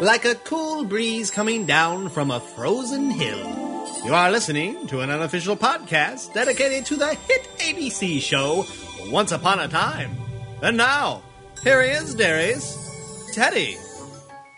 like a cool breeze coming down from a frozen hill. You are listening to an unofficial podcast dedicated to the hit ABC show Once Upon a Time. And now, here he is, Darius, Teddy.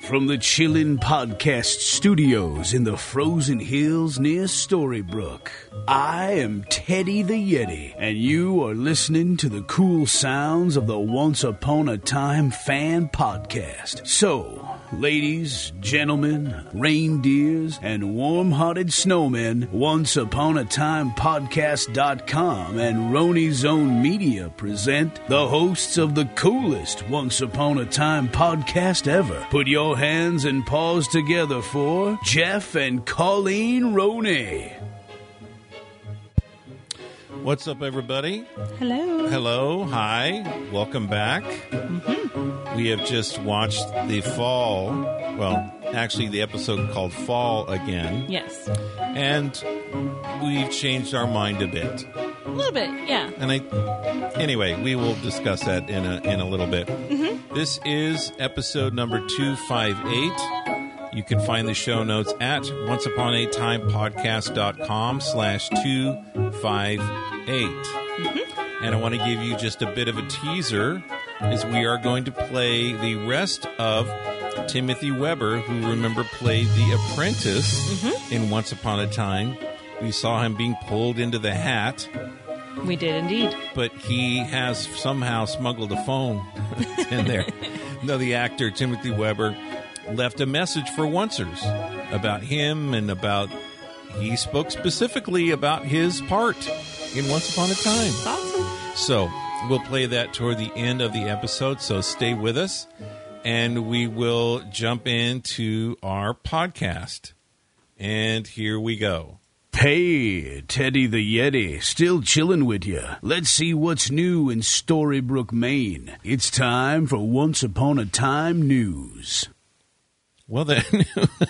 From the Chillin' Podcast Studios in the frozen hills near Storybrooke, I am Teddy the Yeti, and you are listening to the cool sounds of the Once Upon a Time fan podcast. So, ladies, gentlemen, reindeers, and warm hearted snowmen, Once Upon a Time Podcast.com and Roni's Own Media present the hosts of the coolest Once Upon a Time podcast ever. Put your hands and paws together for Jeff and Colleen Roney. What's up, everybody? Hello. Hello. Hi. Welcome back. Mm-hmm. We have just watched the fall. Well, actually, the episode called Fall again. Yes. And we've changed our mind a bit. A little bit, yeah. And I, anyway, we will discuss that in a, in a little bit. Mm-hmm. This is episode number 258. You can find the show notes at onceuponatimepodcast.com slash 258. Mm-hmm. And I want to give you just a bit of a teaser as we are going to play the rest of Timothy Webber, who remember played the apprentice mm-hmm. in Once Upon a Time. We saw him being pulled into the hat, We did indeed. but he has somehow smuggled a phone in there. no, the actor Timothy Webber left a message for Oncers about him and about he spoke specifically about his part in Once Upon a Time. Awesome. So we'll play that toward the end of the episode. So stay with us, and we will jump into our podcast. And here we go. Hey, Teddy the Yeti, still chillin' with you. Let's see what's new in Storybrooke, Maine. It's time for Once Upon a Time news. Well, then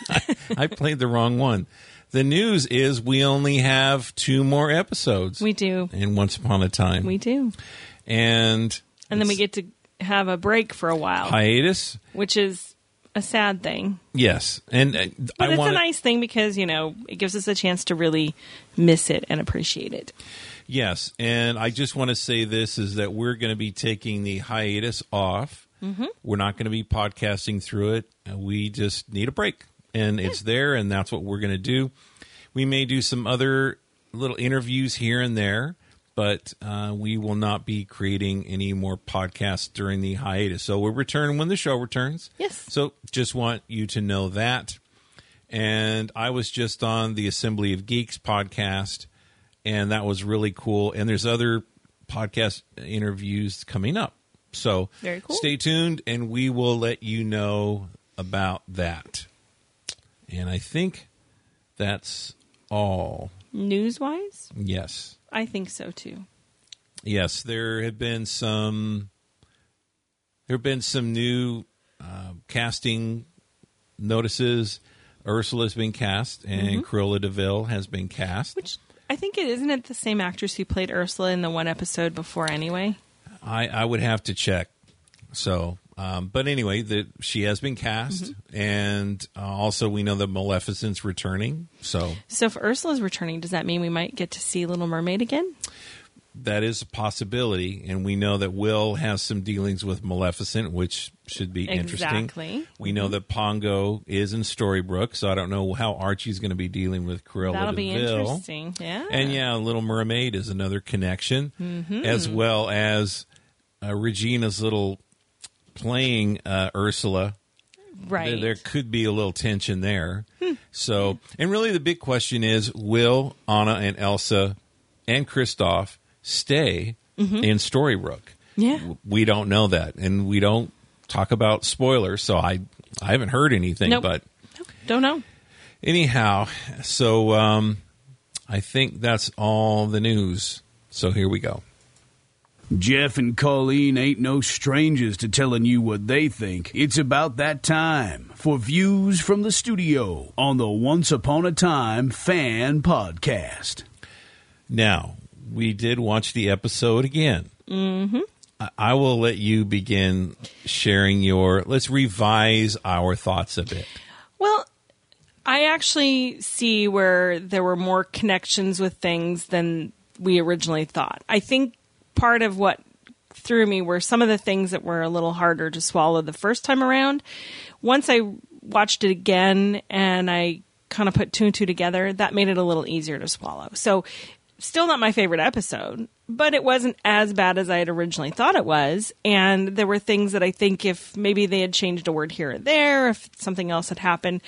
I, I played the wrong one. The news is we only have two more episodes We do. in Once Upon a Time, We do. And And then we get to have a break for a while, hiatus. which is a sad thing. Yes, and uh, But I it's want a nice thing because, you know, it gives us a chance to really miss it and appreciate it. Yes, and I just want to say this is that we're going to be taking the hiatus off. Mm-hmm. We're not going to be podcasting through it. Uh, We just need a break, and it's there, and that's what we're going to do. We may do some other little interviews here and there, but uh, we will not be creating any more podcasts during the hiatus. So we'll return when the show returns. Yes. So just want you to know that. And I was just on the Assembly of Geeks podcast, and that was really cool. And there's other podcast interviews coming up. So Very cool. stay tuned, and we will let you know about that. And I think that's all. News wise, Yes. I think so too. Yes, there have been some. There have been some new uh, casting notices. Ursula's been cast, and Cruella De Vil has been cast. Which I think it isn't it the same actress who played Ursula in the one episode before anyway? I, I would have to check. So, um, but anyway, the, she has been cast, and uh, also we know that Maleficent's returning. So So if Ursula's returning, does that mean we might get to see Little Mermaid again? that is a possibility, and we know that Will has some dealings with Maleficent, which should be interesting. Exactly. We know that Pongo is in Storybrooke, so I don't know how Archie's going to be dealing with Cruella That'll be interesting. Yeah. And yeah, Little Mermaid is another connection, Mm-hmm. as well as uh, Regina's little playing uh, Ursula. right. There, there could be a little tension there. Hmm. So, and really the big question is will Anna and Elsa and Kristoff stay in Storybrooke? Mm-hmm. Yeah. We don't know that. And we don't talk about spoilers, so I I haven't heard anything, Nope. but Don't know. anyhow, so um I think that's all the news. So here we go. Jeff and Colleen ain't no strangers to telling you what they think. It's about that time for views from the studio on the Once Upon a Time fan podcast. Now, we did watch the episode again. Mm-hmm. I- I will let you begin sharing your. Let's revise our thoughts a bit. Well, I actually see where there were more connections with things than we originally thought. I think part of what threw me were some of the things that were a little harder to swallow the first time around. Once I watched it again and I kind of put two and two together, that made it a little easier to swallow. So, still not my favorite episode, but it wasn't as bad as I had originally thought it was. And there were things that I think if maybe they had changed a word here or there, if something else had happened,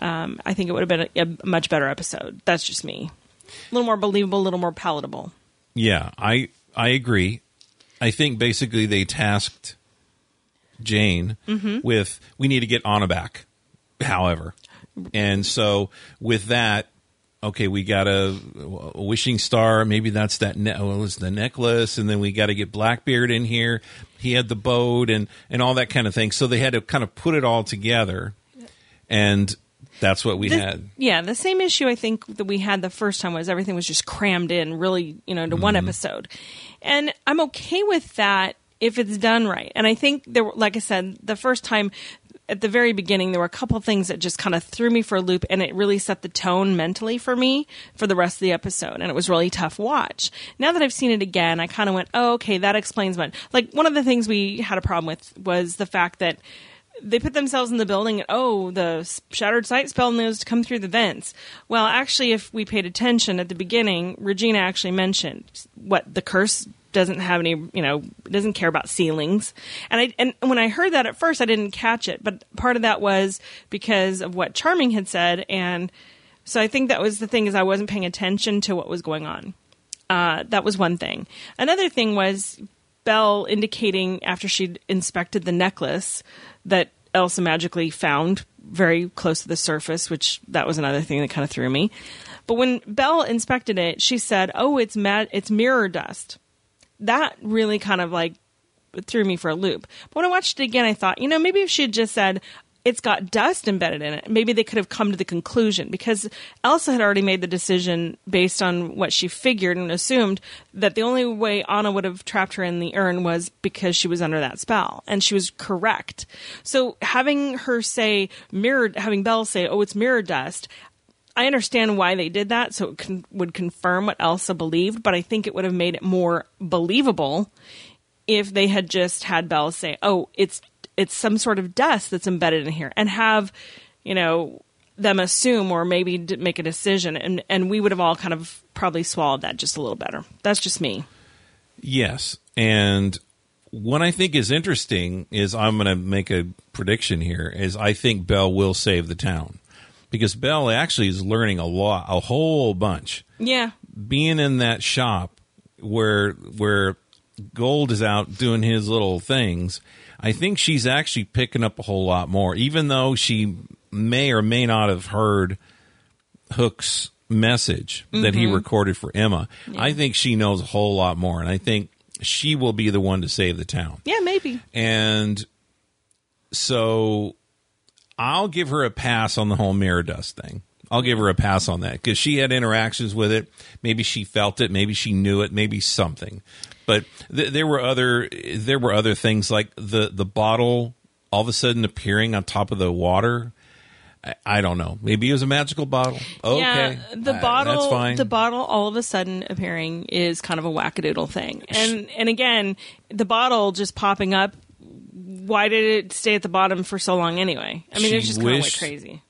um, I think it would have been a, a much better episode. That's just me. A little more believable, a little more palatable. Yeah, I I agree. I think basically they tasked Jane with we need to get Anna back. However, and so with that, okay, we got a, a wishing star. Maybe that's that. Ne- well, it's the necklace, and then we got to get Blackbeard in here. He had the boat and and all that kind of thing. So they had to kind of put it all together, and that's what we The- had. Yeah, the same issue I think that we had the first time was everything was just crammed in really, you know, into one Mm-hmm. episode. And I'm okay with that if it's done right. And I think there like I said, the first time at the very beginning, there were a couple things that just kind of threw me for a loop and it really set the tone mentally for me for the rest of the episode. And it was really tough watch. Now that I've seen it again, I kind of went, oh, okay, that explains what, like one of the things we had a problem with was the fact that they put themselves in the building and oh the shattered sight spell knows to come through the vents. Well actually if we paid attention at the beginning regina actually mentioned what the curse doesn't have any you know doesn't care about ceilings. And i and when i heard that at first i didn't catch it. But part of that was because of what charming had said. And so i think that was the thing is i wasn't paying attention to what was going on. Uh, that was one thing. Another thing was Belle indicating after she'd inspected the necklace that Elsa magically found very close to the surface, which that was another thing that kind of threw me. But when Belle inspected it, she said, "Oh, it's ma- it's mirror dust." That really kind of like threw me for a loop. But when I watched it again, I thought, you know, maybe if she had just said, it's got dust embedded in it, maybe they could have come to the conclusion because Elsa had already made the decision based on what she figured and assumed that the only way Anna would have trapped her in the urn was because she was under that spell. And she was correct. So having her say mirror, having Belle say, oh, it's mirror dust, I understand why they did that, so it con- would confirm what Elsa believed, but I think it would have made it more believable if they had just had Belle say, "Oh, it's it's some sort of dust that's embedded in here," and have you know them assume or maybe d- make a decision, and and we would have all kind of probably swallowed that just a little better. That's just me. Yes. And what I think is interesting is I'm going to make a prediction here is I think Belle will save the town because Belle actually is learning a lot, a whole bunch. Yeah, Being in that shop where where Gold is out doing his little things, I think she's actually picking up a whole lot more even though she may or may not have heard Hook's message that he mm-hmm. recorded for Emma. I think she knows a whole lot more, and I think she will be the one to save the town. yeah, maybe. And so I'll give her a pass on the whole mirror dust thing. I'll give her a pass on that because she had interactions with it. Maybe she felt it. Maybe she knew it. Maybe something. But th- there were other there were other things like the the bottle all of a sudden appearing on top of the water. I, I don't know. Maybe it was a magical bottle. Okay, Yeah, the Uh, bottle, That's fine. the bottle, all of a sudden appearing is kind of a wackadoodle thing, and and again, the bottle just popping up. Why did it stay at the bottom for so long anyway? I mean, She it just kind of like crazy.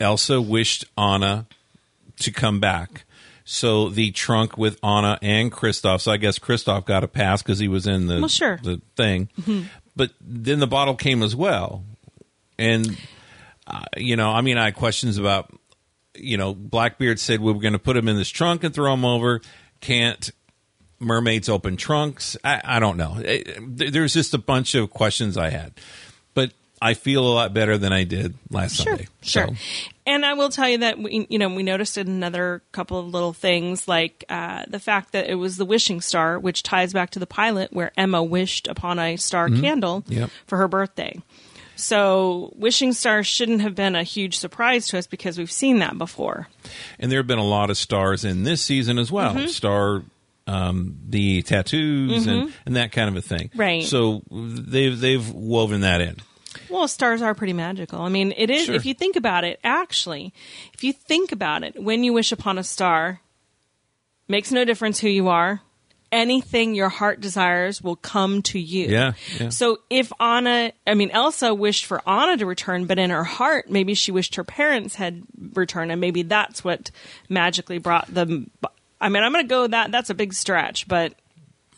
Elsa wished Anna to come back. So the trunk with Anna and Kristoff. So I guess Kristoff got a pass because he was in the Well, sure. the thing. But then the bottle came as well, and uh, you know, I mean, I had questions about you know, Blackbeard said we were going to put him in this trunk and throw him over. Can't mermaids open trunks? I, I don't know. There's just a bunch of questions I had, but I feel a lot better than I did last Sure, Sunday. sure. So, And I will tell you that we, you know, we noticed another couple of little things, like uh, the fact that it was the wishing star, which ties back to the pilot where Emma wished upon a star candle Yep. for her birthday. So, wishing star shouldn't have been a huge surprise to us because we've seen that before. and there have been a lot of stars in this season as well. Mm-hmm. Star um, the tattoos and, and that kind of a thing. Mm-hmm. Right. So they've they've woven that in. Well, stars are pretty magical. I mean, it is, Sure. if you think about it, actually, if you think about it, when you wish upon a star, makes no difference who you are. Anything your heart desires will come to you. Yeah, yeah. So if Anna, I mean, Elsa wished for Anna to return, but in her heart, maybe she wished her parents had returned, and maybe that's what magically brought them. I mean, I'm going to go that, that's a big stretch, but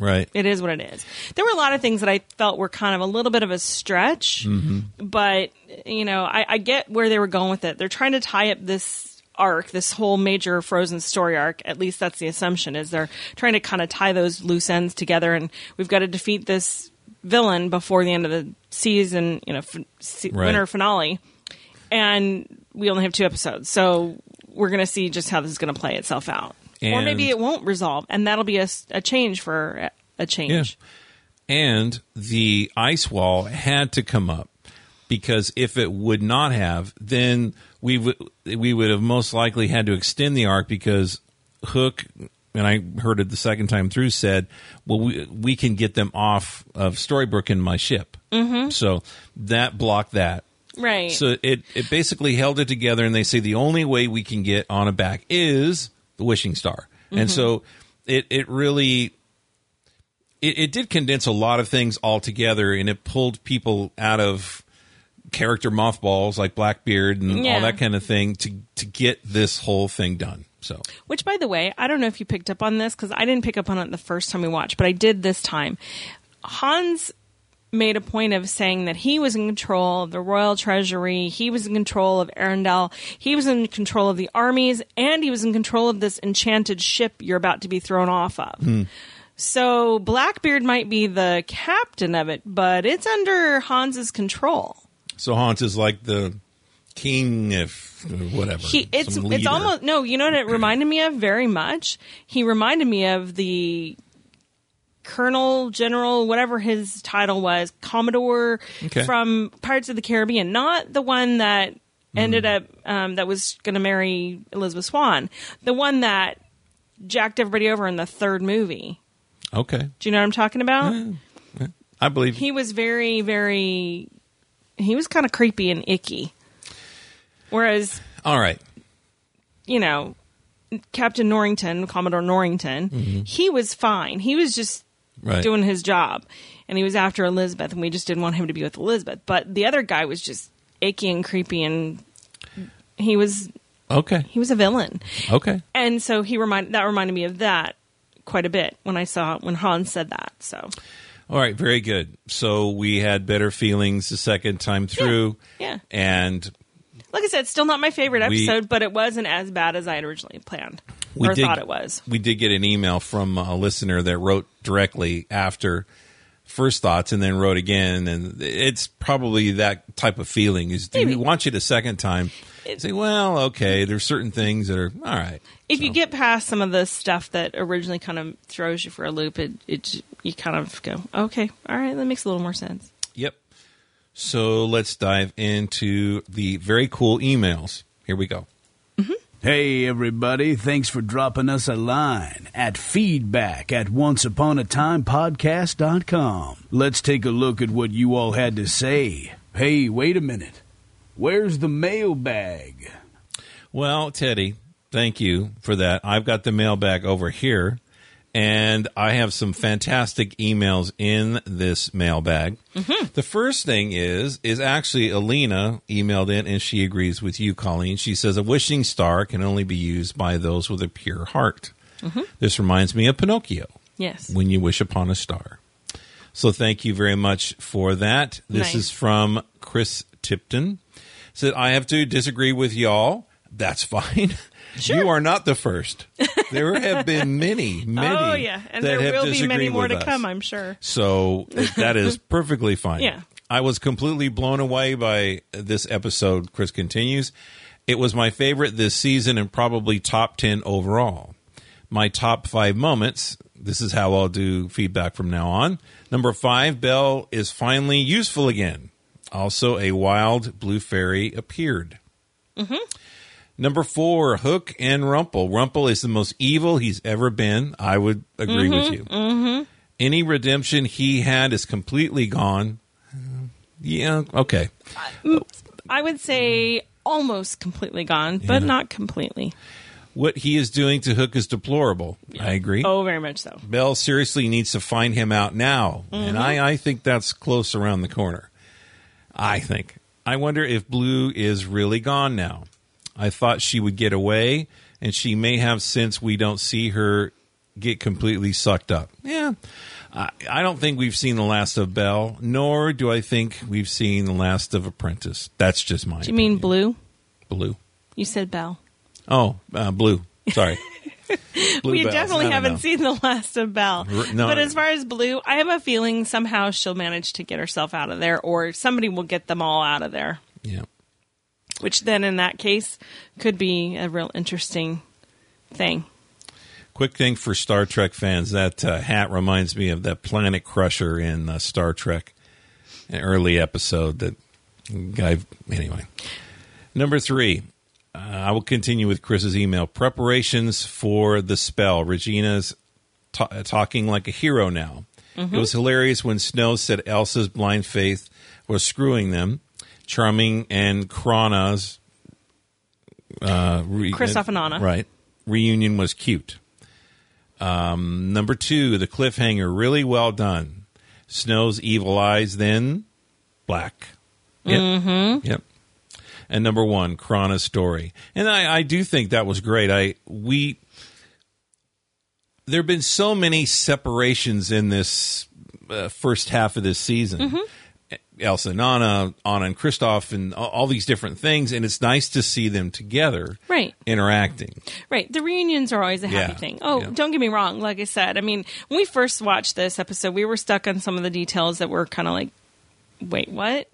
Right. it is what it is. There were a lot of things that I felt were kind of a little bit of a stretch, mm-hmm. but you know, I, I get where they were going with it. They're trying to tie up this arc, this whole major Frozen story arc. At least that's the assumption. Is they're trying to kind of tie those loose ends together, and we've got to defeat this villain before the end of the season. You know, f- se- Right. winter finale, and we only have two episodes, so we're going to see just how this is going to play itself out. Or maybe it won't resolve, and that'll be a change for a change. and the ice wall had to come up because if it would not have, then we would we would have most likely had to extend the arc because Hook and I heard it the second time through said, "Well, we we can get them off of Storybrooke in my ship." Mm-hmm. So that blocked that. Right. So it it basically held it together, and they say the only way we can get Anna back is the wishing star, and mm-hmm. so it it really it, it did condense a lot of things all together, and it pulled people out of character mothballs like Blackbeard and Yeah. all that kind of thing to to get this whole thing done. So Which, by the way, I don't know if you picked up on this because I didn't pick up on it the first time we watched, but I did this time. Hans made a point of saying that he was in control of the royal treasury, he was in control of Arendelle, he was in control of the armies, and he was in control of this enchanted ship you're about to be thrown off of. Hmm. So Blackbeard might be the captain of it, but it's under Hans's control. so Hans is like the king, if whatever. He it's it's almost no, you know what it reminded me of very much. He reminded me of the Colonel General, whatever his title was, Commodore Okay. from Pirates of the Caribbean, not the one that ended up um, that was going to marry Elizabeth Swann, the one that jacked everybody over in the third movie. okay. Do you know what I'm talking about? I believe He was very, very. He was kind of creepy and icky. Whereas all right. you know, Captain Norrington, Commodore Norrington, he was fine. He was just Mm-hmm. Right. doing his job. And he was after Elizabeth, and we just didn't want him to be with Elizabeth. But the other guy was just icky and creepy, and he was Okay. he was a villain. Okay. And so he reminded that reminded me of that quite a bit when I saw when Hans said that. So All right, very good. So we had better feelings the second time through. yeah. And like I said, still not my favorite We- episode, but it wasn't as bad as I had originally planned we or did, thought it was. We did get an email from a listener that wrote directly after first thoughts and then wrote again and it's probably that type of feeling is do we want you the second time say well okay there's certain things that are all right if you get past some of the stuff that originally kind of throws you for a loop, it, it you kind of go, okay, all right, that makes a little more sense. yep. So let's dive into the very cool emails. Here we go Hey, everybody. Thanks for dropping us a line at feedback at onceuponatimepodcast.com. Let's take a look at what you all had to say. Hey, wait a minute. Where's the mailbag? Well, Teddy, thank you for that. I've got the mailbag over here, and I have some fantastic emails in this mailbag. Mm-hmm. The first thing is is actually Alina emailed in, and she agrees with you, Colleen. She says a wishing star can only be used by those with a pure heart. Mm-hmm. This reminds me of Pinocchio Yes. when you wish upon a star. So thank you very much for that. This Nice. is from Chris Tipton. Said I have to disagree with y'all. That's fine. You are not the first. There have been many, oh, many. oh yeah, and that there will be many more to us. come, I'm sure. So that is perfectly fine. Yeah. I was completely blown away by this episode, Chris continues. It was my favorite this season and probably top 10 overall. My top five moments. This is how I'll do feedback from now on. Number five, Belle is finally useful again. Also, a wild blue fairy appeared. Mm-hmm. Number four, Hook and Rumple. Rumple is the most evil he's ever been. I would agree with mm-hmm, you. Mm-hmm. Any redemption he had is completely gone. Yeah, okay. Uh, I would say almost completely gone, but not completely. What he is doing to Hook is deplorable. I agree. Oh, very much so. Belle seriously needs to find him out now. And I, mm-hmm. I think that's close around the corner. I think. I wonder if Blue is really gone now. I thought she would get away, and she may have since we don't see her get completely sucked up. Yeah. I, I don't think we've seen the last of Belle, nor do I think we've seen the last of Apprentice. That's just my Do you mean blue? Blue. You said Belle. Oh, uh, Blue. Sorry. Blue we Bells. definitely haven't know. seen the last of Belle. No. but as far as Blue, I have a feeling somehow she'll manage to get herself out of there, or somebody will get them all out of there. Yeah. Which then, in that case, could be a real interesting thing. Quick thing for Star Trek fans: that uh, hat reminds me of that Planet Crusher in uh, Star Trek, an early episode. That guy. Anyway, number three. Uh, I will continue with Chris's email. Preparations for the spell. Regina's ta- talking like a hero now. It was hilarious when Snow said Elsa's blind faith was screwing them. Charming and Krana's uh, re- Kristoff and Anna. right reunion was cute. Um, number two, the cliffhanger, really well done. Snow's evil eyes, then black. Yep. Mm-hmm. Yep. And number one, Krana's story, and I, I do think that was great. I we there have been so many separations in this uh, first half of this season. Elsa and Anna, Anna and Kristoff, and all, these different things, and it's nice to see them together, Right. interacting. Right. The reunions are always a happy Yeah. thing. Oh, Yeah. don't get me wrong. Like I said, I mean, when we first watched this episode, we were stuck on some of the details that were kind of like, wait, what?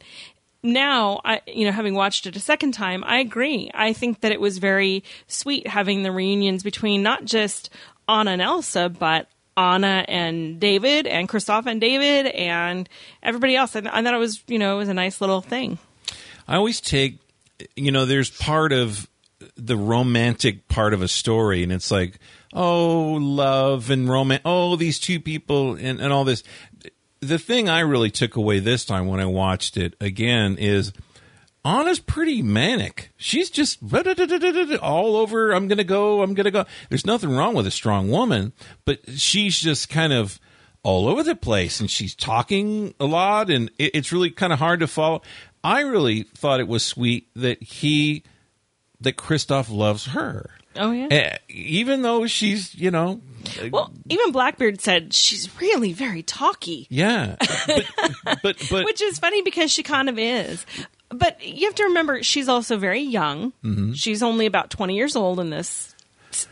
Now, I, you know, having watched it a second time, I agree. I think that it was very sweet having the reunions between not just Anna and Elsa, but Anna and David and Kristoff and David and everybody else. And I thought it was, you know, it was a nice little thing. I always take, you know, there's part of the romantic part of a story, and it's like, oh, love and romance. Oh, these two people and, and all this. The thing I really took away this time when I watched it again is Anna's pretty manic. She's just all over. I'm going to go. I'm going to go. There's nothing wrong with a strong woman, but she's just kind of all over the place and she's talking a lot and it, it's really kind of hard to follow. I really thought it was sweet that he, that Kristoff loves her. Oh, yeah. Eh, Even though she's, you know, Well, even Blackbeard said she's really very talky. yeah. But, but, but which is funny because she kind of is. But you have to remember, she's also very young. Mm-hmm. She's only about 20 years old in this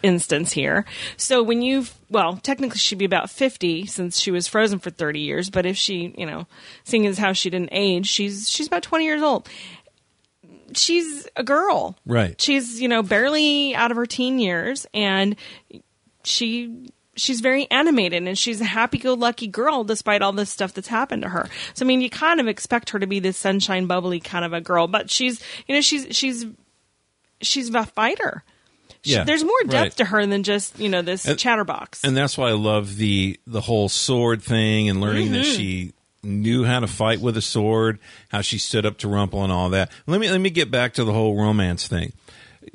instance here. So when you've, well, technically she'd be about 50 since she was frozen for 30 years. But if she, you know, seeing as how she didn't age, she's, she's about 20 years old. She's a girl. Right. She's, you know, barely out of her teen years and she she's very animated and she's a happy-go-lucky girl despite all this stuff that's happened to her. So I mean, you kind of expect her to be this sunshine bubbly kind of a girl, but she's you know she's she's she's a fighter. She- Yeah, there's more depth right. to her than just you know this And- chatterbox. and that's why I love the the whole sword thing and learning that mm-hmm. she knew how to fight with a sword, how she stood up to Rumple and all that. Let me let me get back to the whole romance thing.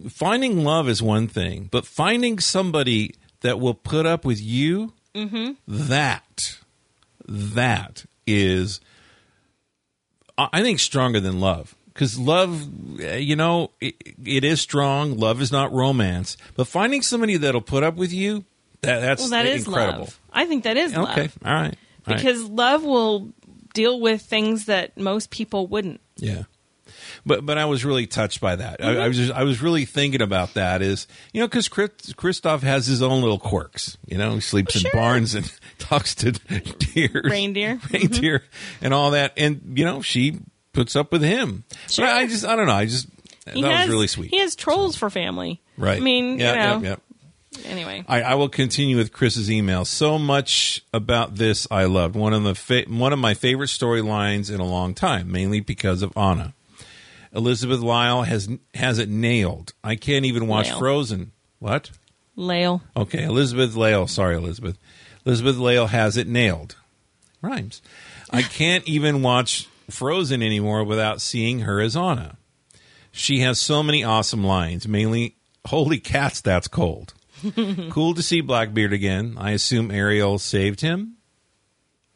Finding love is one thing, but finding somebody that will put up with you, that that is I think stronger than love because love, eh, you know, it, it is strong. Love is not romance, but finding somebody that'll put up with you, that that's well, that is incredible. love. I think that is Okay, love all right, All right. because love will deal with things that most people wouldn't. yeah. But but I was really touched by that. Mm-hmm. I, I was just, I was really thinking about that. Is you know because Chris, Kristoff has his own little quirks. You know, he sleeps Sure. in barns and talks to deer, Reindeer. reindeer, and all that. And you know, she puts up with him. Sure. But I just I don't know. I just He that has was really sweet. He has trolls for family. Right. I mean, yeah, you know. yeah, yeah. Anyway. I, I will continue with Chris's email. So much about this I loved. One of the fa- one of my favorite storylines in a long time, mainly because of Anna. Elizabeth Lyle has has it nailed. I can't even watch Lyle. Frozen. What? Lail. Okay, Elizabeth Lail. Sorry, Elizabeth. Elizabeth Lail has it nailed. Rhymes. I can't even watch Frozen anymore without seeing her as Anna. She has so many awesome lines, mainly, holy cats, that's cold. cool to see Blackbeard again. I assume Ariel saved him.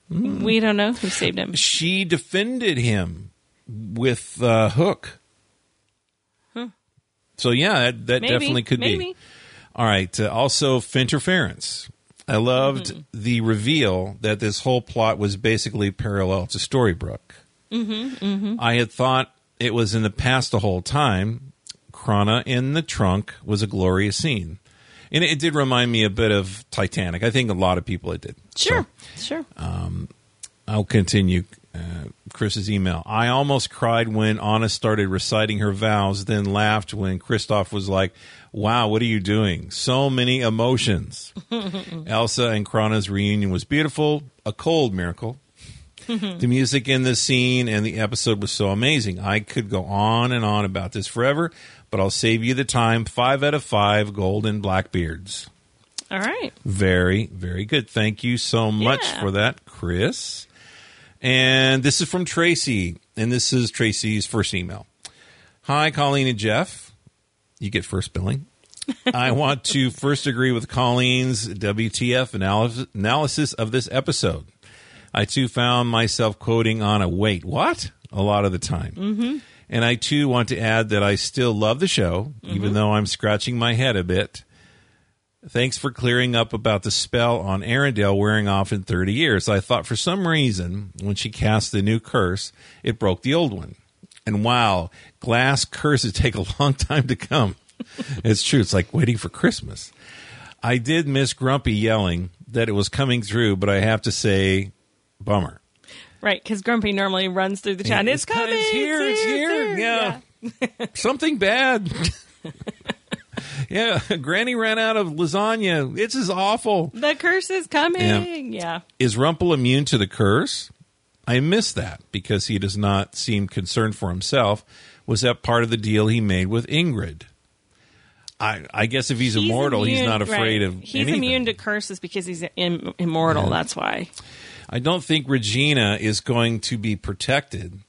Hmm. We don't know who saved him. She defended him with uh, Hook. So, yeah, that, that Maybe. definitely could be. All right. Uh, also, Finterference. I loved Mm-hmm. the reveal that this whole plot was basically parallel to Storybrooke. Mm-hmm, I had thought it was in the past the whole time. Krana in the trunk was a glorious scene. And it, it did remind me a bit of Titanic. I think a lot of people it did. Sure. Sure. I'll continue uh, Chris's email. I almost cried when Anna started reciting her vows, then laughed when Kristoff was like, Wow, what are you doing? So many emotions. Elsa and Krana's reunion was beautiful, a cold miracle. the music in this scene and the episode was so amazing. I could go on and on about this forever, but I'll save you the time. Five out of five golden blackbeards. All right. Very, very good. Thank you so much Yeah. for that, Chris. And this is from Tracy, and this is Tracy's first email. Hi, Colleen and Jeff. You get first billing. I want to first agree with Colleen's WTF analysis, analysis of this episode. I too found myself quoting on a wait, what? A lot of the time. Mm-hmm. And I too want to add that I still love the show, even though I'm scratching my head a bit. Thanks for clearing up about the spell on Arendelle wearing off in 30 years. I thought for some reason, when she cast the new curse, it broke the old one. And wow, glass curses take a long time to come. it's true. It's like waiting for Christmas. I did miss Grumpy yelling that it was coming through, but I have to say, bummer. Right, because Grumpy normally runs through the chat. Yeah, it's, coming. It's here. It's here. Yeah. Something bad. yeah. Granny ran out of lasagna. This is awful. The curse is coming. Yeah. Is Rumple immune to the curse? I miss that because he does not seem concerned for himself. Was that part of the deal he made with Ingrid? I, I guess if he's, immortal, he's not afraid right. of He's anything. immune to curses because he's Im- immortal. That's why. I don't think Regina is going to be protected.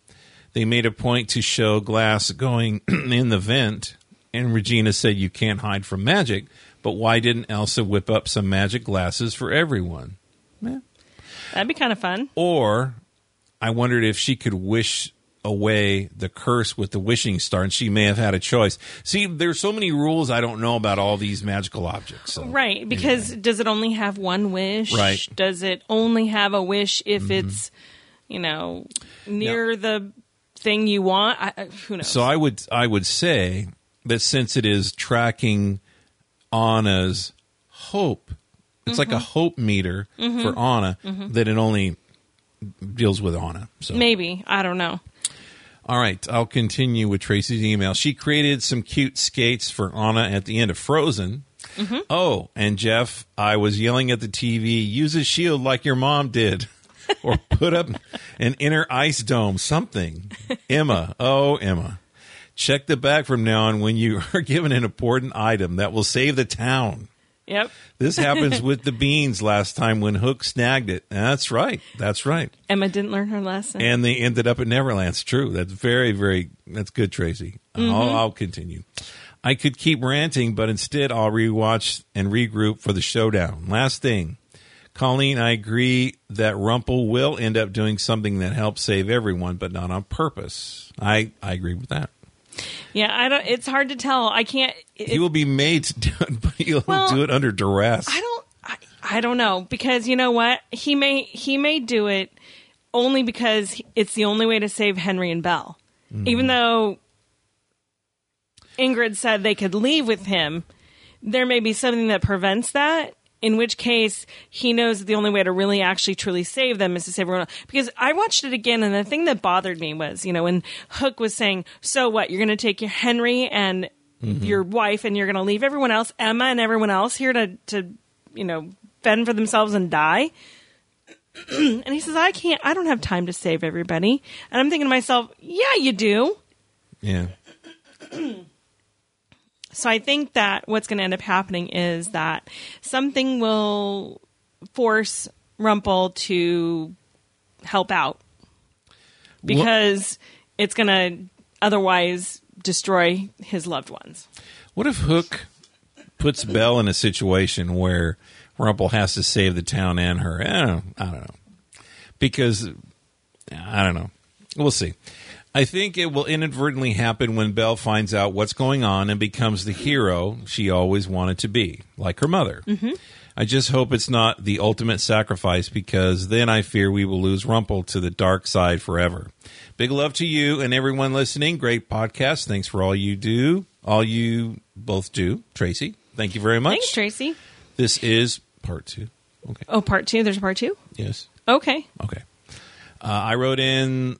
They made a point to show Glass going in the vent, and Regina said you can't hide from magic. But why didn't Elsa whip up some magic glasses for everyone? That'd be kind of fun. Or I wondered if she could wish away the curse with the wishing star, and she may have had a choice. See, there's so many rules I don't know about all these magical objects. so- Right, because does it only have one wish? Right. Mm-hmm. Does it only have a wish if it's, you know, near the thing you want? I, who knows? So I would I would say that since it is tracking Anna's hope, it's like a mm-hmm. hope meter mm-hmm. for Anna mm-hmm. that it only deals with Anna. So Maybe. I don't know. all right, I'll continue with Tracy's email. She created some cute skates for Anna at the end of Frozen. Oh, and Jeff, I was yelling at the TV, use a shield like your mom did. or put up an inner ice dome, something. Emma, oh, Emma. Check the back from now on when you are given an important item that will save the town. Yep. This happens with the beans last time when Hook snagged it. That's right. That's right. Emma didn't learn her lesson. And they ended up at Neverland. It's true. That's very, very, that's good, Tracy. I'll, mm-hmm. I'll continue. I could keep ranting, but instead I'll rewatch and regroup for the showdown. Last thing. Colleen, I agree that Rumple will end up doing something that helps save everyone, but not on purpose. I, I agree with that. Yeah, I don't. It's hard to tell. I can't. It, he will be made to do it, but he'll Well, do it under duress. I don't. I, I don't know because you know what he may he may do it only because it's the only way to save Henry and Belle, mm-hmm. even though Ingrid said they could leave with him. There may be something that prevents that. In which case, he knows that the only way to really actually truly save them is to save everyone else. Because I watched it again, and the thing that bothered me was, you know, when Hook was saying, "So what? You're going to take your Henry and mm-hmm. your wife, and you're going to leave everyone else, Emma and everyone else, here to to you know fend for themselves and die." and he says, "I can't. I don't have time to save everybody." And I'm thinking to myself, "Yeah, you do. Yeah. So I think that what's going to end up happening is that something will force Rumple to help out because it's going to otherwise destroy his loved ones. What if Hook puts Belle in a situation where Rumple has to save the town and her? I don't know. I don't know. Because I don't know. We'll see. I think it will inadvertently happen when Belle finds out what's going on and becomes the hero she always wanted to be, like her mother. Mm-hmm. I just hope it's not the ultimate sacrifice because then I fear we will lose Rumple to the dark side forever. Big love to you and everyone listening. Great podcast. Thanks for all you do. All you both do. Tracy, thank you very much. Thanks, Tracy. This is part two. Okay. Oh, part two. There's a part two. Yes. Okay. Okay. Uh, I wrote in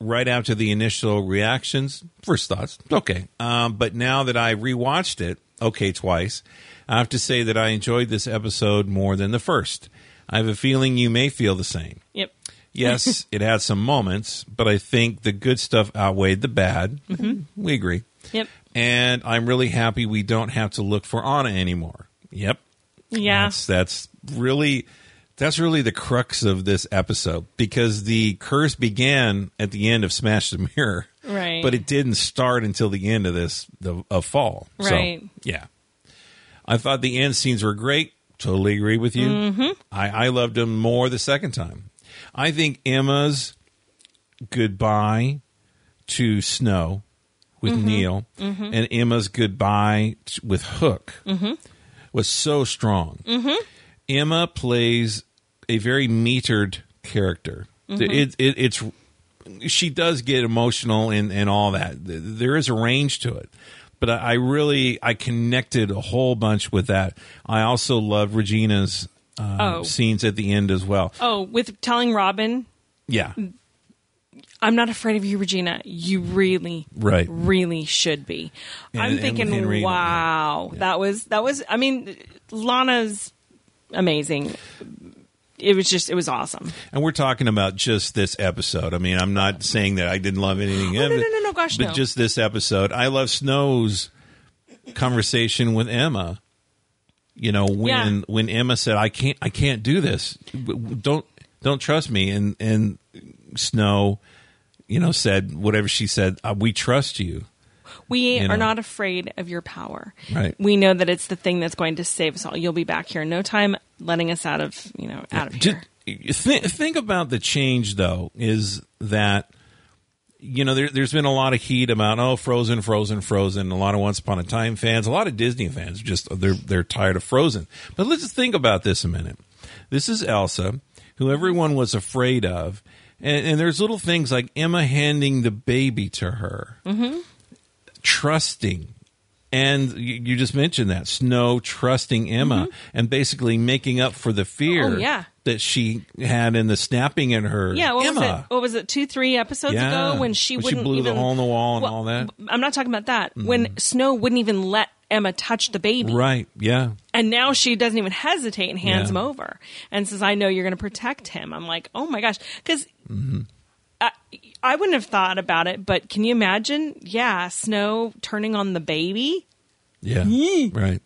right after the initial reactions, first thoughts, okay. Um, but now that I rewatched it, okay, twice, I have to say that I enjoyed this episode more than the first. I have a feeling you may feel the same. Yep. Yes, it had some moments, but I think the good stuff outweighed the bad. We agree. Yep. And I'm really happy we don't have to look for Anna anymore. Yep. Yeah. That's that's really that's really the crux of this episode because the curse began at the end of Smash the Mirror, Right. But it didn't start until the end of this the of Fall. Right. So, yeah. I thought the end scenes were great. Totally agree with you. Mm-hmm. I, I loved them more the second time. I think Emma's goodbye to Snow with mm-hmm. Neal mm-hmm. and Emma's goodbye t- with Hook mm-hmm. was so strong. Emma plays a very metered character. It, it, it's she does get emotional and, and all that. There is a range to it. But I I really I connected a whole bunch with that. I also love Regina's uh, Oh. scenes at the end as well. Oh, with telling Robin, Yeah, I'm not afraid of you, Regina. You really, Right. really should be. And- I'm and thinking, Henry, wow, that was that was. I mean, Lana's amazing. It was just, it was awesome. and we're talking about just this episode. I mean, I'm not saying that I didn't love anything. Oh, no, no, no, no, gosh, but no. just this episode. I love Snow's conversation with Emma. You know when Yeah. when Emma said, "I can't, I can't do this. Don't don't trust me," and and Snow, you know, said whatever she said. Uh, we trust you. We You are not afraid of your power. Right. We know that it's the thing that's going to save us all. You'll be back here in no time, letting us out of you know out of here. Just think, think about the change, though, is that you know there, there's been a lot of heat about oh Frozen, Frozen, Frozen. A lot of Once Upon a Time fans, a lot of Disney fans, just they're they're tired of Frozen. But let's think about this a minute. This is Elsa, who everyone was afraid of, and, and there's little things like Emma handing the baby to her, mm-hmm. trusting. And you just mentioned that Snow trusting Emma and basically making up for the fear Mm-hmm. Oh, yeah. that she had in the snapping in her. Yeah, what Emma. was it? What was it? Two, three episodes Yeah. ago when she When wouldn't blew the even hole in the wall and Well, all that. I'm not talking about that. When Snow wouldn't even let Emma touch the baby, Right. Yeah. and now she doesn't even hesitate and hands Yeah. him over and says, "I know you're going to protect him." I'm like, "Oh my gosh," because. Mm-hmm. I wouldn't have thought about it, but can you imagine? Yeah, Snow turning on the baby. Yeah. right.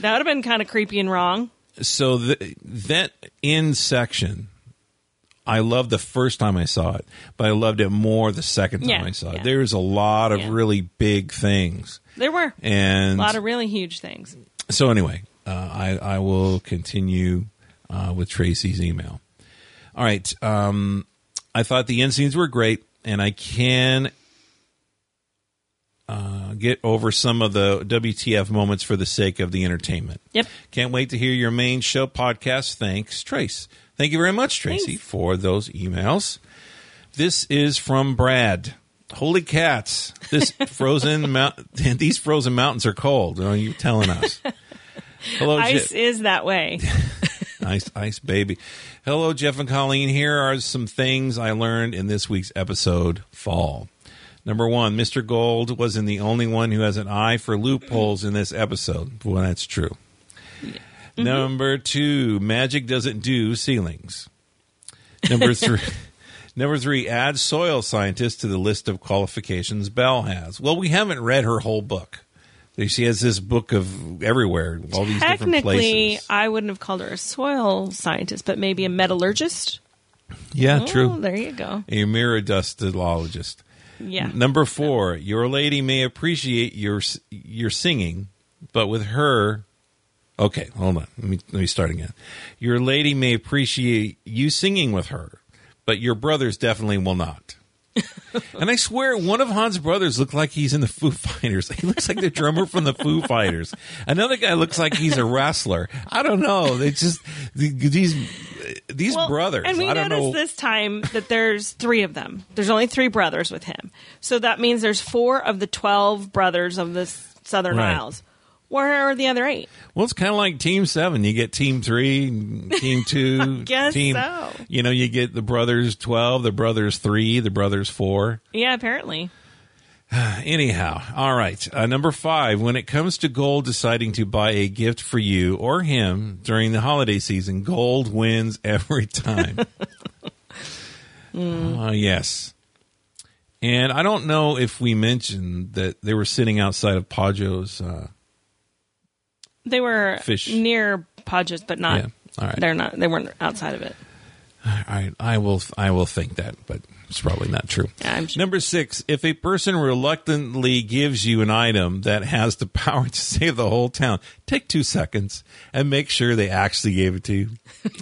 That would have been kind of creepy and wrong. So th- that in section, I loved the first time I saw it, but I loved it more the second time Yeah, I saw it. yeah. There's a lot of Yeah. really big things, There were and a lot of really huge things. so anyway, uh, I I will continue uh, with Tracy's email. All right, um, I thought the end scenes were great, and I can uh, get over some of the WTF moments for the sake of the entertainment. Yep. Can't wait to hear your main show podcast. Thanks, Trace. Thank you very much, Tracy, Thanks. for those emails. This is from Brad. Holy cats! This frozen mount. These frozen mountains are cold. Are you telling us? Hello, Ice is that way. Ice, ice baby. Hello, Jeff and Colleen. Here are some things I learned in this week's episode, Fall. Number one, Mr. Gold wasn't the only one who has an eye for loopholes in this episode. Well, that's true. Mm-hmm. Number two, magic doesn't do ceilings. Number three. Number three, add soil scientist to the list of qualifications Belle has. Well, we haven't read her whole book. She has this book of everywhere, all these different Technically, places. I wouldn't have called her a soil scientist, but maybe a metallurgist. Yeah, Oh, true. there you go. A miradustologist. Yeah. Number four, your lady may appreciate your your singing, but with her, okay, hold on. Let me let me start again. Your lady may appreciate you singing with her, but your brothers definitely will not. And I swear, one of Hans' brothers looked like he's in the Foo Fighters. He looks like the drummer from the Foo Fighters. Another guy looks like he's a wrestler. I don't know. They just these these Well, brothers. And we I don't noticed know. this time that there's three of them. There's only three brothers with him. So that means there's four of the 12 brothers of the Southern Right. Isles. Where are the other eight? Well, it's kind of like Team Seven. You get Team Three, Team Two, guess Team. so. You know, you get the brothers twelve, the brothers three, the brothers four. Yeah, apparently. Anyhow, all right. Uh, number five. When it comes to Gold deciding to buy a gift for you or him during the holiday season, Gold wins every time. Uh, yes. And I don't know if we mentioned that they were sitting outside of Pajo's. Uh, They were Fish. near Podges, but not. Yeah, all right. They're not. They weren't outside of it. I I will I will think that, but it's probably not true. Yeah, I'm sure. Number six: If a person reluctantly gives you an item that has the power to save the whole town, take two seconds and make sure they actually gave it to you.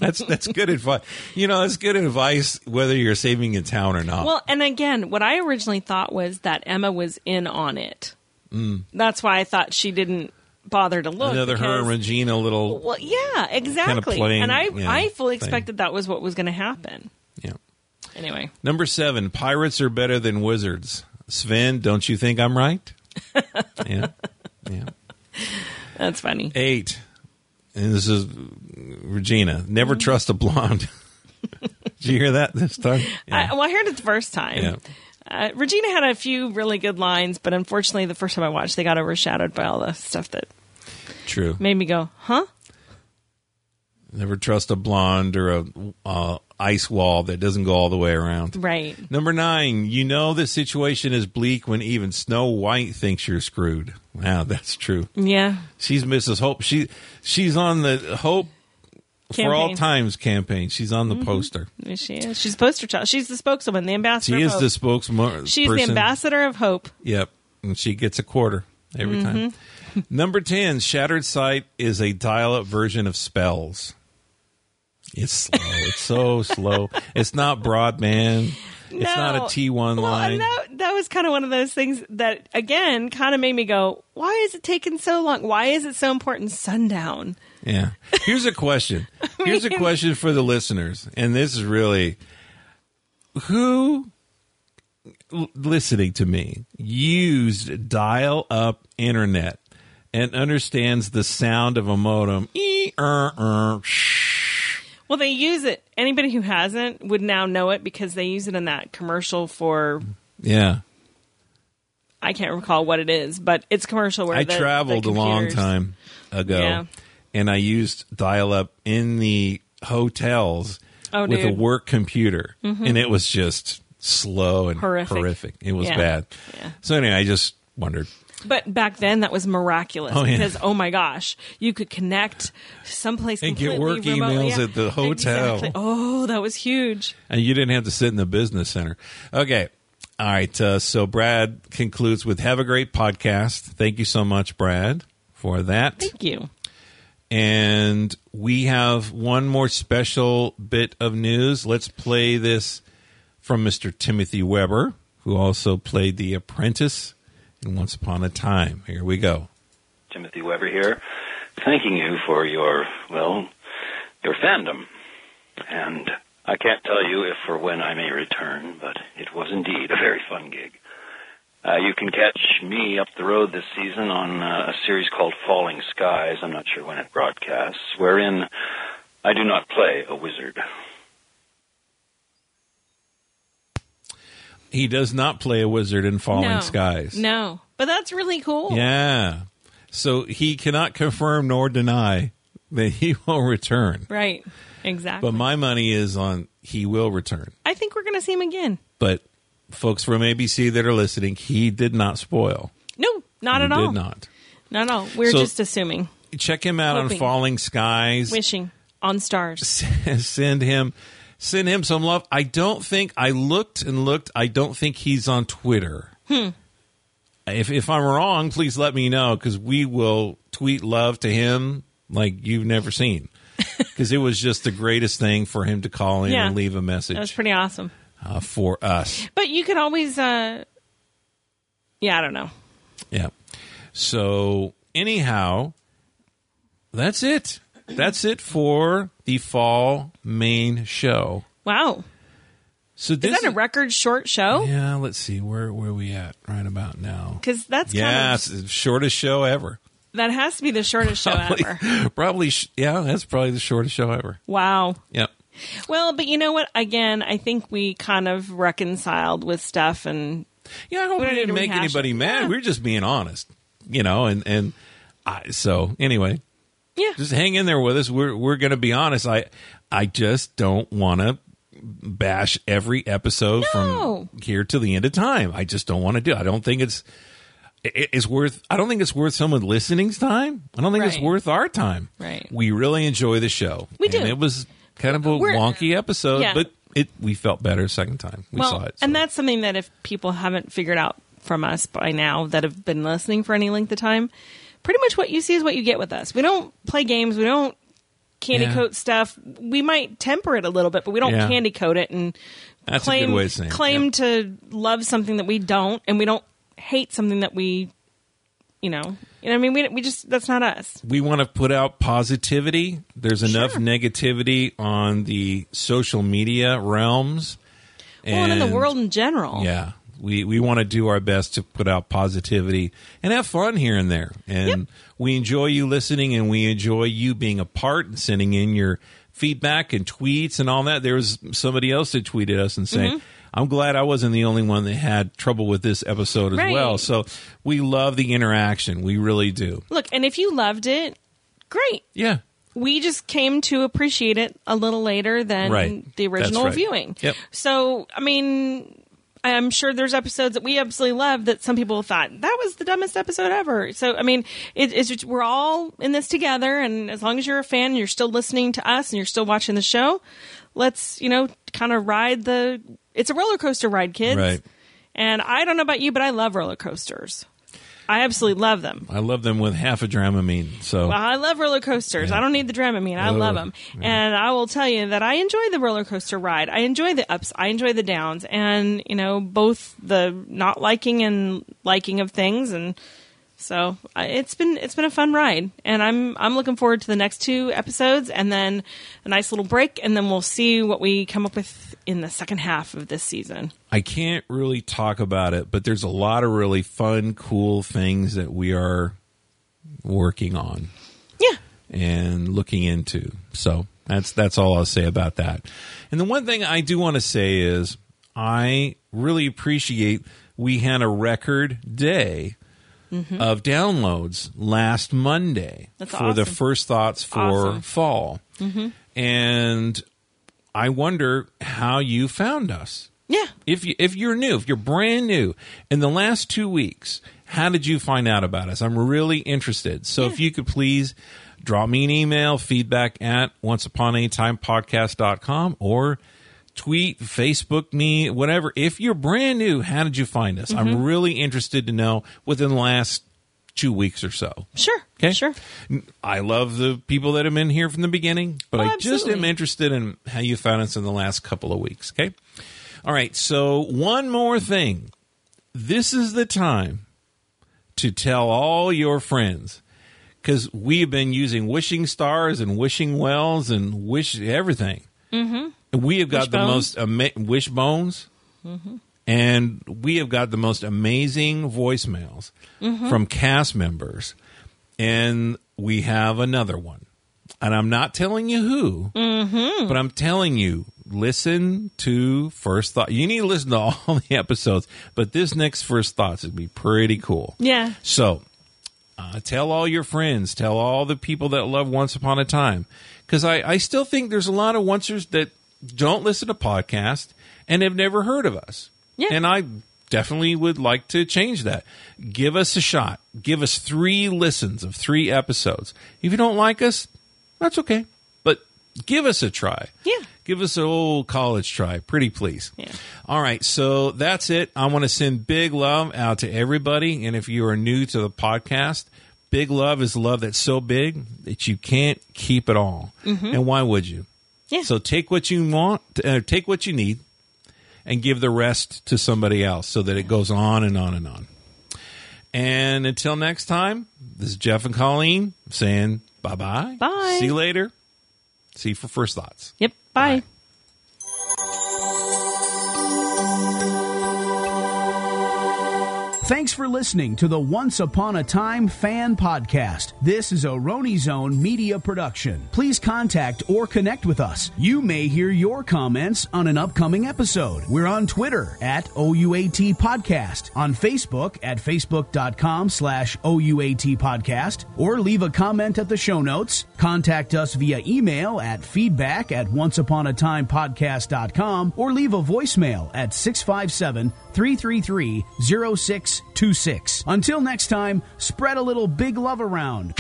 That's that's good advice. You know, that's good advice whether you're saving a town or not. Well, and again, what I originally thought was that Emma was in on it. Mm. That's why I thought she didn't bother to look. Another her and Regina little. Well, yeah, exactly. Kind of playing, and I, yeah, I fully thing. expected that was what was going to happen. Yeah. Anyway, Number seven: Pirates are better than wizards. Sven, don't you think I'm right? yeah. Yeah. that's funny. Eight, and this is Regina. Never Mm-hmm. trust a blonde. Did you hear that this time? I, well, I heard it the first time. Yeah. Uh, Regina had a few really good lines, but unfortunately, the first time I watched, they got overshadowed by all the stuff that True. made me go, "Huh." Never trust a blonde or a uh, ice wall that doesn't go all the way around. Right. Number nine, you know the situation is bleak when even Snow White thinks you're screwed. Wow, that's true. Yeah. She's Mrs. Hope. She she's on the Hope for all times campaign. She's on the poster. She is. She's poster child. She's the spokeswoman, the ambassador. She is the spokesman. She's the ambassador of hope. Yep. And she gets a quarter every time. Mm-hmm. Number 10, Shattered Sight is a dial up version of spells. It's slow. it's so slow. It's not broadband. No. It's not a No. T1 Well, line. and that, that was kind of one of those things that, again, kind of made me go, why is it taking so long? Why is it so important? Sundown. Yeah. Here's a question. Here's a question for the listeners. And this is really who listening to me used dial up internet and understands the sound of a modem. Shh. Well, they use it. Anybody who hasn't would now know it because they use it in that commercial for, Yeah. I can't recall what it is, but it's commercial where I the- the traveled a long time ago Yeah. And I used dial up in the hotels Oh, with a dude. Mm-hmm. work computer and it was just slow and Horrific. horrific. It was Yeah. bad. Yeah. So anyway, I just wondered. But back then, that was miraculous Oh, yeah. because oh my gosh, you could connect someplace And get work remote. emails at the hotel. Exactly. Oh, that was huge. And you didn't have to sit in the business center. Okay. All right. Uh, so Brad concludes with have a great podcast. Thank you so much, Brad, for that. Thank you. And we have one more special bit of news. Let's play this from Mr. Timothy Webber, who also played The Apprentice in Once Upon a Time. Here we go. Timothy Webber here, thanking you for your, well, your fandom. And I can't tell you if or when I may return, but it was indeed a very fun gig. Uh, you can catch me up the road this season on uh, a series called Falling Skies. I'm not sure when it broadcasts, wherein I do not play a wizard. He does not play a wizard in Falling no. Skies. No, but that's really cool. Yeah. So he cannot confirm nor deny that he will return. Right. Exactly. But my money is on he will return. I think we're going to see him again. But folks from ABC that are listening, he did not spoil. No, not he at all. Did not. No, no. We're So- just assuming, Check him out Hoping. on Falling Skies. wishing on stars. send him send him some love. I don't think I looked and looked. I don't think he's on Twitter. Hmm. If if I'm wrong, please let me know because we will tweet love to him like you've never seen. Because it was just the greatest thing for him to call in Yeah. and leave a message. That was pretty awesome. Uh, for us. But you can always, uh, yeah, I don't know. Yeah. So anyhow, that's it. That's it for the fall main show. Wow. So Is this that a record short show? Yeah, let's see where where are we at right about now. Because that's Yeah, kind of, the shortest show ever. that has to be the shortest show ever. probably yeah, that's probably the shortest show ever. Wow. Yep. Well, but you know what? Again, I think we kind of reconciled with stuff and Yeah, I hope We we, didn't make anybody it. mad. Yeah. We are just being honest, you know. And and I, so anyway, yeah. just hang in there with us. We're we're going to be honest. I I just don't want to bash every episode No. from here to the end of time. I just don't want to do. it. I don't think it's it's worth. I don't think it's worth someone listening's time. I don't think it's worth our time. Right. We really enjoy the show. We do. It was kind of a We're- wonky episode, Yeah. but it we felt better second time we well, saw it. and that's something that if people haven't figured out from us by now that have been listening for any length of time, pretty much what you see is what you get with us. We don't play games. We don't candy Yeah. coat stuff. We might temper it a little bit, but we don't Yeah. candy coat it and That's a claim good way of saying it, claim to love something that we don't, and we don't hate something that we, you know, you know. I mean, we we just that's not us. we want to put out positivity. There's enough Sure. negativity on the social media realms. well, and in the world in general. Yeah. We, we want to do our best to put out positivity and have fun here and there. And we enjoy you listening and we enjoy you being a part and sending in your feedback and tweets and all that. There was somebody else that tweeted us and saying, Mm-hmm. I'm glad I wasn't the only one that had trouble with this episode as Right. well. So we love the interaction. We really do. Look, and if you loved it, great. Yeah. we just came to appreciate it a little later than Right. the original right. viewing. Yep. So, I mean, I'm sure there's episodes that we absolutely love that some people thought that was the dumbest episode ever. So, I mean, it, it's just, we're all in this together, and as long as you're a fan and you're still listening to us and you're still watching the show, let's you know kind of ride the. It's a roller coaster ride, kids. Right. And I don't know about you, but I love roller coasters. I absolutely love them. I love them with half a Dramamine. So Well, I love roller coasters. I don't need the Dramamine. I Oh, love them. And I will tell you that I enjoy the roller coaster ride. I enjoy the ups. I enjoy the downs. And, you know, both the not liking and liking of things. And so I- it's been, it's been a fun ride. And I'm, I'm looking forward to the next two episodes and then a nice little break. And then we'll see what we come up with in the second half of this season. I can't really talk about it, but there's a lot of really fun, cool things that we are working on Yeah. and looking into. So that's that's all I'll say about that. And the one thing I do want to say is I really appreciate we had a record day Mm-hmm. of downloads last Monday That's for the first thoughts for Awesome. fall. Mm-hmm. And I wonder how you found us Yeah. if you if you're new, if you're brand new, in the last two weeks, how did you find out about us? I'm really interested. So if you could please drop me an email, feedback at onceuponatimepodcast.com or tweet, Facebook me, whatever. If you're brand new, how did you find us? I'm really interested to know within the last two weeks or so. Sure. Okay. Sure. I love the people that have been here from the beginning, but Oh, I just am interested in how you found us in the last couple of weeks. Okay. All right. So, one more thing. This is the time to tell all your friends because we've been using wishing stars and wishing wells and wish everything. Mm-hmm. We have got the most ama- wishbones. Mm-hmm. And we have got the most amazing voicemails mm-hmm. from cast members. And we have another one. And I'm not telling you who, mm-hmm. but I'm telling you, listen to First Thought. You need to listen to all the episodes, but this next First Thoughts would be pretty cool. Yeah. So, uh, tell all your friends, tell all the people that love Once Upon a Time, because I, I still think there's a lot of oncers that don't listen to podcasts and have never heard of us. Yeah. And I definitely would like to change that. Give us a shot. Give us three listens of three episodes. If you don't like us, that's okay. But give us a try. Yeah. Give us an old college try. Pretty please. Yeah. All right. So that's it. I want to send big love out to everybody. And if you are new to the podcast, big love is love that's so big that you can't keep it all. Mm-hmm. And why would you? Yeah. So take what you want, uh, take what you need, and give the rest to somebody else so that it goes on and on and on. And until next time, this is Jeff and Colleen saying bye bye. Bye. See you later. See you for first thoughts. Yep. Bye. Thanks for listening to the Once Upon a Time Fan Podcast. This is a Roni Zone media production. Please contact or connect with us. You may hear your comments on an upcoming episode. We're on Twitter at OUAT Podcast, on Facebook at facebook.com slash OUAT Podcast, or leave a comment at the show notes. Contact us via email at feedback at onceuponatimepodcast.com or leave a voicemail at 657 333 0626. Until next time, spread a little big love around.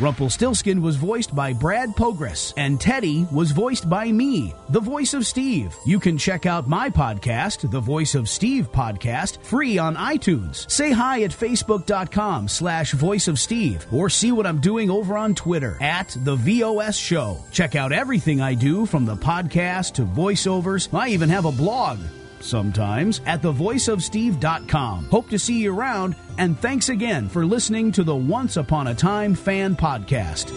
Rumpelstiltskin was voiced by Brad Pogress, and Teddy was voiced by me, the voice of Steve. You can check out my podcast, the Voice of Steve podcast, free on iTunes. Say hi at facebook.com slash voice of Steve, or see what I'm doing over on Twitter at the VOS Show. Check out everything I do from the podcast to voiceovers. I even have a blog sometimes at thevoiceofsteve.com. Hope to see you around, and thanks again for listening to the Once Upon a Time Fan Podcast.